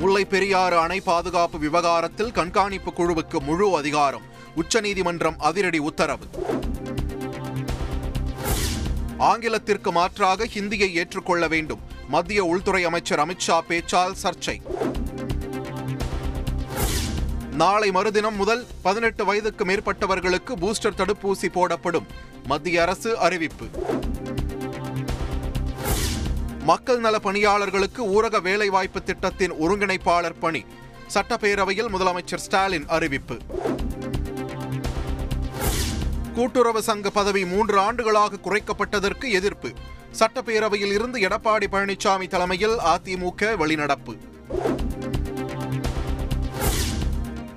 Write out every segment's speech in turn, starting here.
முல்லை பெரியாறு அணை பாதுகாப்பு விவகாரத்தில் கண்காணிப்பு குழுவுக்கு முழு அதிகாரம். உச்சநீதிமன்றம் அதிரடி உத்தரவு. ஆங்கிலத்திற்கு மாற்றாக ஹிந்தியை ஏற்றுக்கொள்ள வேண்டும். மத்திய உள்துறை அமைச்சர் அமித்ஷா பேச்சால் சர்ச்சை. நாளை மறுதினம் முதல் பதினெட்டு வயதுக்கு மேற்பட்டவர்களுக்கு பூஸ்டர் தடுப்பூசி போடப்படும். மத்திய அரசு அறிவிப்பு. மக்கள் நல பணியாளர்களுக்கு ஊரக வேலைவாய்ப்பு திட்டத்தின் ஒருங்கிணைப்பாளர் பணி. சட்டப்பேரவையில் முதலமைச்சர் ஸ்டாலின் அறிவிப்பு. கூட்டுறவு சங்க பதவி மூன்று ஆண்டுகளாக குறைக்கப்பட்டதற்கு எதிர்ப்பு. சட்டப்பேரவையில் இருந்து எடப்பாடி பழனிசாமி தலைமையில் அதிமுக வெளிநடப்பு.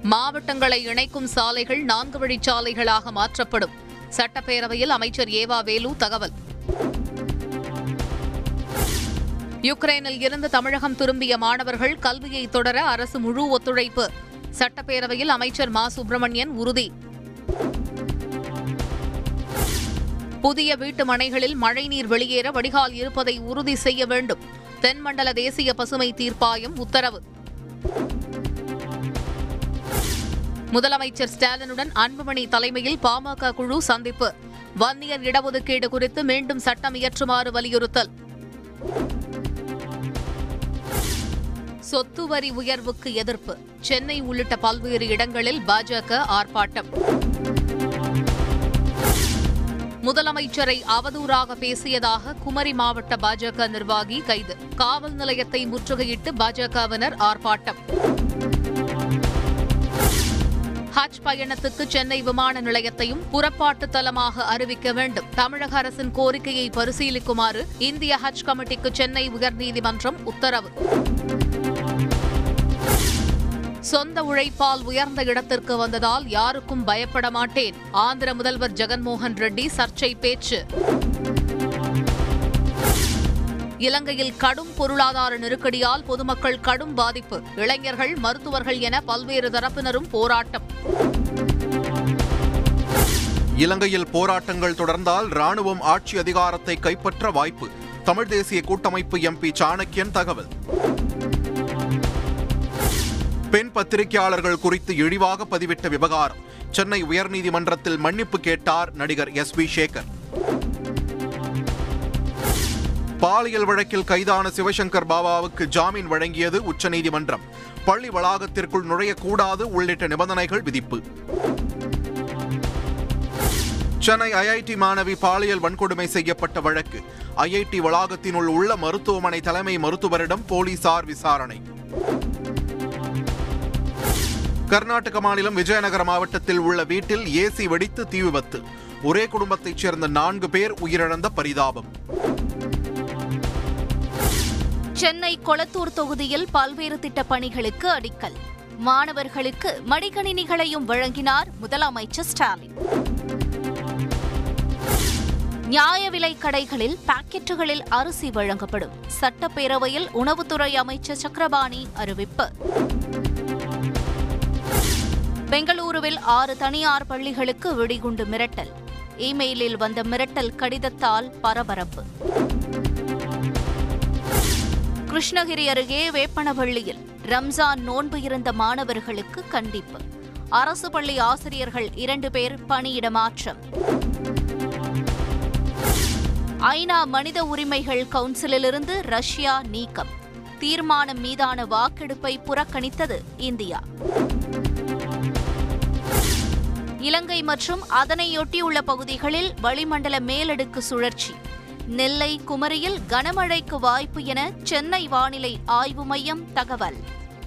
மாவட்டங்களை இணைக்கும் சாலைகள் நான்கு வழிச்சாலைகளாக மாற்றப்படும். சட்டப்பேரவையில் அமைச்சர் ஏவா வேலு தகவல். யுக்ரைனில் இருந்து தமிழகம் திரும்பிய மாணவர்கள் கல்வியை தொடர அரசு முழு ஒத்துழைப்பு. சட்டப்பேரவையில் அமைச்சர் மா. சுப்பிரமணியன் உறுதி. புதிய வீட்டு மனைகளில் மழைநீர் வெளியேற வடிகால் இருப்பதை உறுதி செய்ய வேண்டும். தென்மண்டல தேசிய பசுமை தீர்ப்பாயம் உத்தரவு. முதலமைச்சர் ஸ்டாலினுடன் அன்புமணி தலைமையில் பாமக குழு சந்திப்பு. வன்னியர் இடஒதுக்கீடு குறித்து மீண்டும் சட்டம் இயற்றுமாறு வலியுறுத்தல். சொத்து வரி உயர்வுக்கு எதிர்ப்பு. சென்னை உள்ளிட்ட பல்வேறு இடங்களில் பாஜக ஆர்ப்பாட்டம். முதலமைச்சரை அவதூறாக பேசியதாக குமரி மாவட்ட பாஜக நிர்வாகி கைது. காவல் நிலையத்தை முற்றுகையிட்டு பாஜகவினர் ஆர்ப்பாட்டம். ஹஜ் பயணத்துக்கு சென்னை விமான நிலையத்தையும் புறப்பாட்டு தலமாக அறிவிக்க வேண்டும். தமிழக அரசின் கோரிக்கையை பரிசீலிக்குமாறு இந்திய ஹஜ் கமிட்டிக்கு சென்னை உயர்நீதிமன்றம் உத்தரவு. சொந்த உழைப்பால் உயர்ந்த இடத்திற்கு வந்ததால் யாருக்கும் பயப்பட மாட்டேன். ஆந்திர முதல்வர் ஜெகன்மோகன் ரெட்டி சர்ச்சை பேச்சு. இலங்கையில் கடும் பொருளாதார நெருக்கடியால் பொதுமக்கள் கடும் பாதிப்பு. இளைஞர்கள் மருத்துவர்கள் என பல்வேறு தரப்பினரும் போராட்டம். இலங்கையில் போராட்டங்கள் தொடர்ந்தால் ராணுவம் ஆட்சி அதிகாரத்தை கைப்பற்ற வாய்ப்பு. தமிழ் தேசிய கூட்டமைப்பு எம்பி சாணக்கியன் தகவல். பெண் பத்திரிகையாளர்கள் குறித்து இழிவாக பதிவிட்ட விவகாரம். சென்னை உயர்நீதிமன்றத்தில் மன்னிப்பு கேட்டார் நடிகர் எஸ் வி சேகர். பாலியல் வழக்கில் கைதான சிவசங்கர் பாபாவுக்கு ஜாமீன் வழங்கியது உச்சநீதிமன்றம். பள்ளி வளாகத்திற்குள் நுழையக்கூடாது உள்ளிட்ட நிபந்தனைகள் விதிப்பு. சென்னை ஐஐடி மாணவி பாலியல் வன்கொடுமை செய்யப்பட்ட வழக்கு. ஐஐடி வளாகத்தினுள் உள்ள மருத்துவமனை தலைமை மருத்துவரிடம் போலீசார் விசாரணை. கர்நாடக மாநிலம் விஜயநகர மாவட்டத்தில் உள்ள வீட்டில் ஏசி வெடித்து தீ விபத்து. ஒரே குடும்பத்தைச் சேர்ந்த நான்கு பேர் உயிரிழந்த பரிதாபம். சென்னை கொளத்தூர் தொகுதியில் பல்வேறு திட்டப் பணிகளுக்கு அடிக்கல். மாணவர்களுக்கு மடிக்கணினிகளையும் வழங்கினார் முதலமைச்சர் ஸ்டாலின். நியாய விலை கடைகளில் பாக்கெட்டுகளில் அரிசி வழங்கப்படும். சட்டப்பேரவையில் உணவுத்துறை அமைச்சர் சக்கரபாணி அறிவிப்பு. பெங்களூருவில் ஆறு தனியார் பள்ளிகளுக்கு வெடிகுண்டு மிரட்டல். இமெயிலில் வந்த மிரட்டல் கடிதத்தால் பரபரப்பு. கிருஷ்ணகிரி அருகே வேப்பனப்பள்ளியில் ரம்ஜான் நோன்பு இருந்த மாணவர்களுக்கு கண்டிப்பு. அரசு பள்ளி ஆசிரியர்கள் இரண்டு பேர் பணியிட மாற்றம். ஐநா மனித உரிமைகள் கவுன்சிலிலிருந்து ரஷ்யா நீக்கம். தீர்மானம் மீதான வாக்கெடுப்பை புறக்கணித்தது இந்தியா. இலங்கை மற்றும் அதனையொட்டியுள்ள பகுதிகளில் வளிமண்டல மேலடுக்கு சுழற்சி. நெல்லை குமரியில் கனமழைக்கு வாய்ப்பு என சென்னை வானிலை ஆய்வு மையம் தகவல்.